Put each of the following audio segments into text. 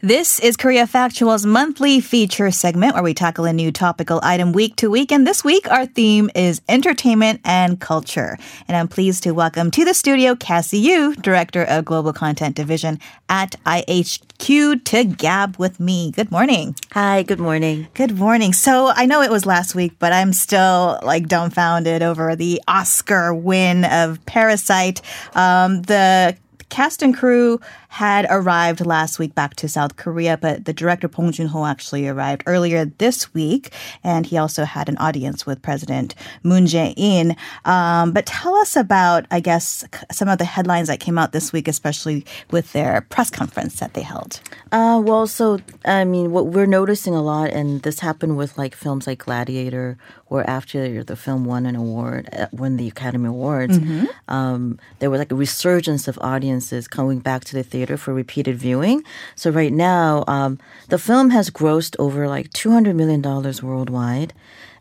This is Korea Factual's monthly feature segment where we tackle a new topical item week to week. And this week, our theme is entertainment and culture. And I'm pleased to welcome to the studio Cassie Yu, Director of Global Content Division at IHQ, to gab with me. Good morning. Hi, good morning. Good morning. So I know it was last week, but I'm still like dumbfounded over the Oscar win of Parasite. Um, the cast and crew had arrived last week back to South Korea, but the director Bong Joon-ho actually arrived earlier this week, and he also had an audience with President Moon Jae-in. Um, but tell us about, I guess, some of the headlines that came out this week, especially with their press conference that they held. Uh, well, so I mean, what we're noticing a lot, and this happened with like films like Gladiator, where after the film won an award, uh, won the Academy Awards, mm-hmm. um, there was like a resurgence of audiences coming back to the theater theater for repeated viewing. So right now, um, the film has grossed over like $200 million worldwide.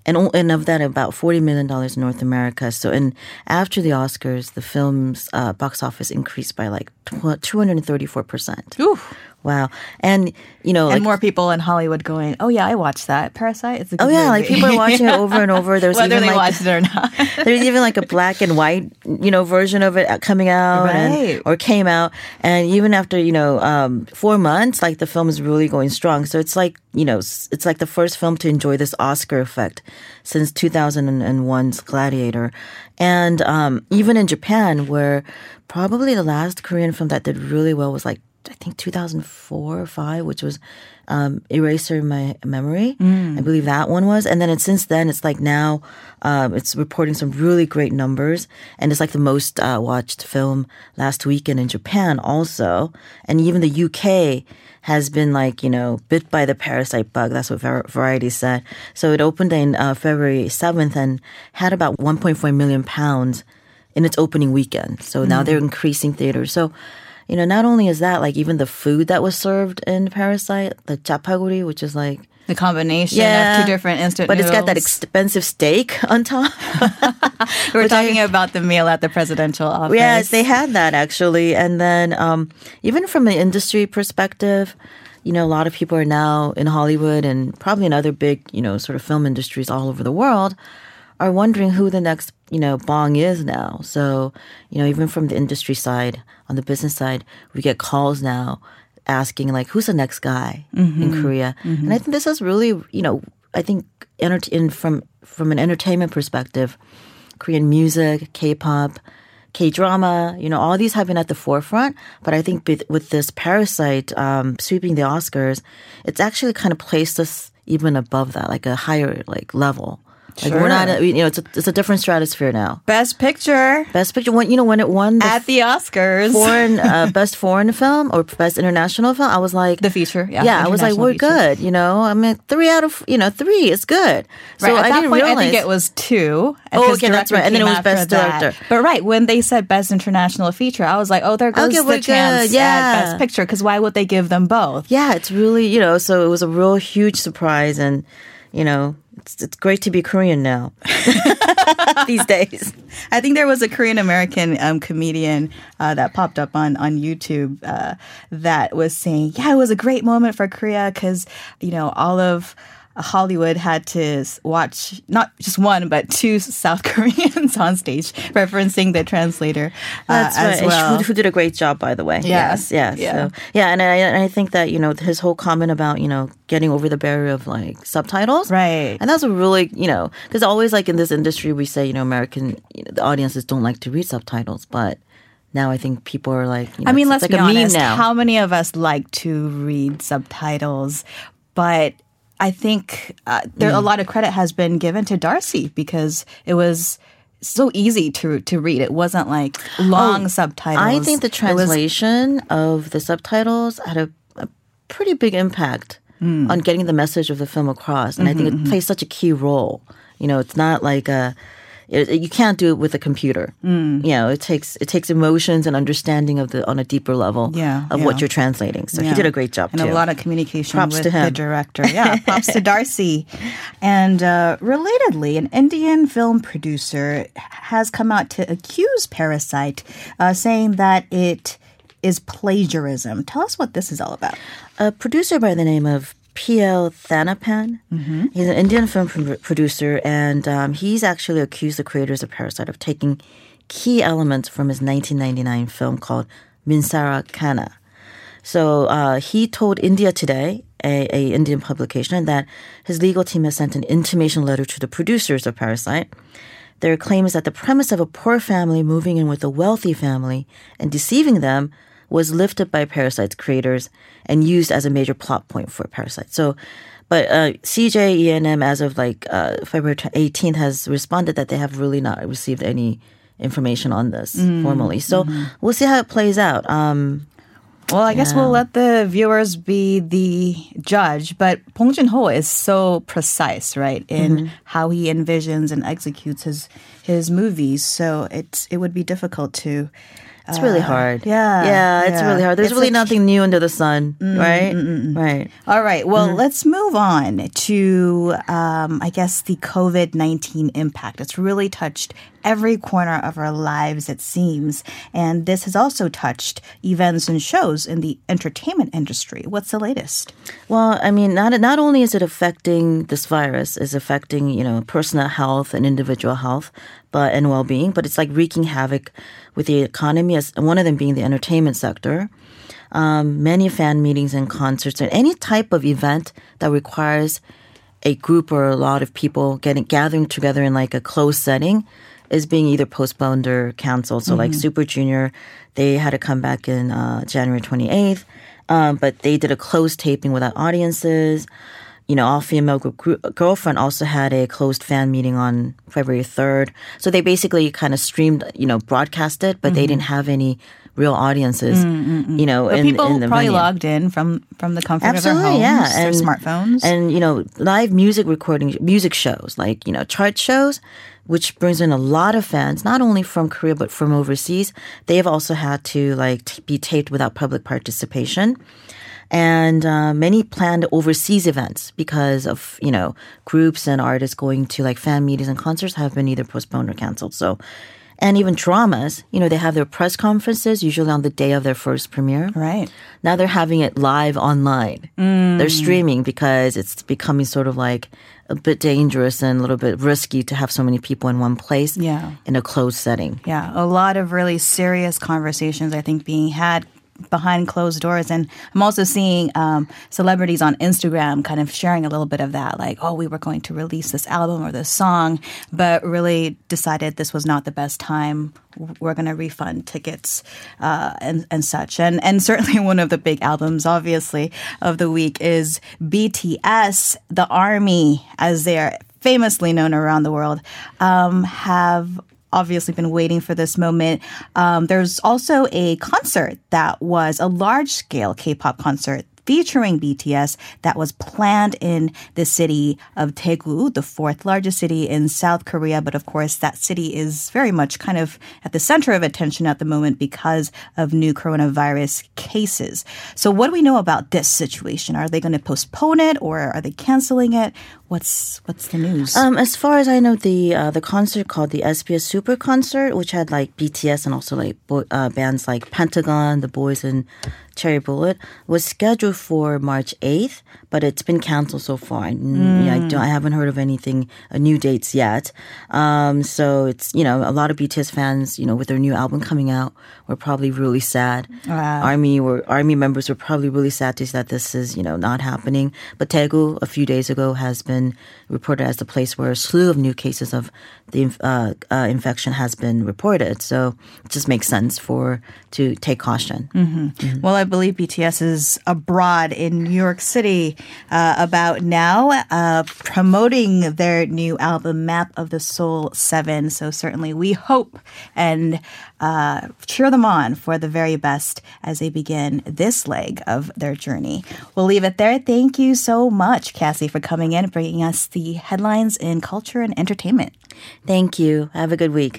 And, and of that, about $40 million in North America. So, and after the Oscars, the film's uh, box office increased by like 234%. Ooh. Wow. And, you know, and like, more people in Hollywood going, oh, yeah, I watched that. Parasite. It's a oh, yeah. Movie. Like people are watching it over and over. There's Whether even they like, watched it or not. there's even like a black and white, you know, version of it coming out right. and, or came out. And even after, you know, um, four months, like the film is really going strong. So it's like, you know, it's like the first film to enjoy this Oscar effect since 2001's Gladiator. And um, even in Japan, where probably the last Korean film that did really well was like I think 2004 or five, which was um, Eraser My Memory. Mm. I believe that one was. And then it, since then, it's like now um, it's reporting some really great numbers. And it's like the most uh, watched film last weekend in Japan also. And even the UK has been like, you know, bit by the parasite bug. That's what Variety said. So it opened in uh, February 7th and had about 1.4 million pounds in its opening weekend. So mm. now they're increasing theaters. So you know, not only is that like even the food that was served in Parasite, the chapaguri, which is like the combination yeah, of two different instant but noodles. it's got that expensive steak on top. We're talking I, about the meal at the presidential office. Yes, they had that actually, and then um, even from an industry perspective, you know, a lot of people are now in Hollywood and probably in other big, you know, sort of film industries all over the world are wondering who the next, you know, Bong is now. So, you know, even from the industry side, on the business side, we get calls now asking like, who's the next guy mm-hmm. in Korea? Mm-hmm. And I think this is really, you know, I think in, from from an entertainment perspective, Korean music, K-pop, K-drama, you know, all these have been at the forefront. But I think with this Parasite um, sweeping the Oscars, it's actually kind of placed us even above that, like a higher like level. Like sure. we're not, you know, it's a, it's a different stratosphere now. Best picture. Best picture. When you know when it won the at the Oscars, foreign uh, best foreign film or best international film, I was like the feature. Yeah, yeah I was like we're feature. good. You know, I mean three out of you know three is good. So right, at I that didn't point, realize. I think it was two. Oh, okay, that's right. And then it was best that. director. But right when they said best international feature, I was like, oh, there goes okay, the chance yeah. at best picture because why would they give them both? Yeah, it's really you know. So it was a real huge surprise and you know it's, it's great to be Korean now these days. I think there was a Korean American um, comedian uh, that popped up on on YouTube uh, that was saying, "Yeah, it was a great moment for Korea because you know all of." Hollywood had to watch not just one but two South Koreans on stage, referencing the translator uh, That's right. well. Who, who, did a great job, by the way. Yeah. Yes, yes. Yeah, so, yeah. And I, I think that you know his whole comment about you know getting over the barrier of like subtitles, right? And that's a really you know because always like in this industry we say you know American you know, the audiences don't like to read subtitles, but now I think people are like, you know, I mean, let's like be honest. Now. How many of us like to read subtitles? But I think uh, there mm. a lot of credit has been given to Darcy because it was so easy to to read. It wasn't like long oh, subtitles. I think the translation was, of the subtitles had a, a pretty big impact mm. on getting the message of the film across, and mm-hmm, I think it mm-hmm. plays such a key role. You know, it's not like a it, you can't do it with a computer. Mm. You know, it takes it takes emotions and understanding of the on a deeper level yeah, of yeah. what you're translating. So yeah. he did a great job and too. a lot of communication props with to him. the director. Yeah, props to Darcy. And uh, relatedly, an Indian film producer has come out to accuse Parasite, uh, saying that it is plagiarism. Tell us what this is all about. A producer by the name of P.L. Thenappan. He's an Indian film pro- producer, and um, he's actually accused the creators of Parasite of taking key elements from his 1999 film called Minsara Kanna. So uh, he told India Today, a, a Indian publication, that his legal team has sent an intimation letter to the producers of Parasite. Their claim is that the premise of a poor family moving in with a wealthy family and deceiving them was lifted by Parasite's creators and used as a major plot point for Parasite. So, but uh, CJ ENM, as of like uh, February 18th, has responded that they have really not received any information on this formally. So we'll see how it plays out. Um, Well, I guess we'll let the viewers be the judge. But Bong Joon Ho is so precise, right, in how he envisions and executes his his movies. So it's it would be difficult to. It's really uh, hard. yeah, yeah, it's yeah. really hard. There's It's really nothing new under the sun, mm, mm, right? Mm, right. All right. Well, mm-hmm. let's move on to, um, I guess, the COVID 19 impact. It's really touched every corner of our lives, it seems. And this has also touched events and shows in the entertainment industry. What's the latest? Well, I mean, not not only is it affecting this virus, is affecting you know personal health and individual health, but and well being, but it's like wreaking havoc with the economy. As one of them being the entertainment sector. Um, many fan meetings and concerts and any type of event that requires a group or a lot of people getting gathering together in like a closed setting is being either postponed or canceled. So like Super Junior, they had to come back in uh, January 28th, um, but they did a closed taping without audiences. You know, all female group, GFriend also had a closed fan meeting on February 3rd. So they basically kind of streamed, you know, broadcast it, but they mm-hmm. didn't have any real audiences, mm, mm, mm. you know, But in, people in the probably venue. logged in from, from the comfort Absolutely, of their homes, yeah, their smartphones. and you know, live music recording, music shows like you know, chart shows, which brings in a lot of fans, not only from Korea but from overseas. They have also had to like t- be taped without public participation. And uh, many planned overseas events because of you know groups and artists going to like fan meetings and concerts have been either postponed or canceled. So, and even dramas, you know, they have their press conferences usually on the day of their first premiere. right. Now they're having it live online. They're streaming because it's becoming sort of like a bit dangerous and a little bit risky to have so many people in one place Yeah. in a closed setting. Yeah, a lot of really serious conversations, I think, being had behind closed doors. And I'm also seeing um, celebrities on Instagram kind of sharing a little bit of that, like, oh, we were going to release this album or this song, but really decided this was not the best time. We're going to refund tickets uh, and, and such. And, and certainly one of the big albums, obviously, of the week is BTS, the Army, as they are famously known around the world, um, have obviously been waiting for this moment. Um, there's also a concert that was a large scale K pop concert. Featuring BTS that was planned in the city of Daegu, the fourth largest city in South Korea. But of course, that city is very much kind of at the center of attention at the moment because of new coronavirus cases. So, what do we know about this situation? Are they going to postpone it or are they canceling it? What's what's the news? Um, as far as I know, the uh, the concert called the SBS Super Concert, which had like BTS and also like bo- uh, bands like Pentagon, The Boyz, and Cherry Bullet, was scheduled for March eighth, but it's been canceled so far. Mm, yeah, I, don't, I haven't heard of anything uh, new dates yet. Um, so it's you know a lot of BTS fans, you know, with their new album coming out, were probably really sad. Army were Army members were probably really sad to see that this is you know not happening. But Daegu a few days ago has been reported as the place where a slew of new cases of the inf- uh, uh, infection has been reported. So it just makes sense for to take caution. Well, I believe BTS is abroad in New York City uh, about now, uh, promoting their new album, Map of the Soul 7. So, certainly, we hope and uh, cheer them on for the very best as they begin this leg of their journey. We'll leave it there. Thank you so much, Cassie, for coming in and bringing us the headlines in culture and entertainment. Thank you. Have a good week.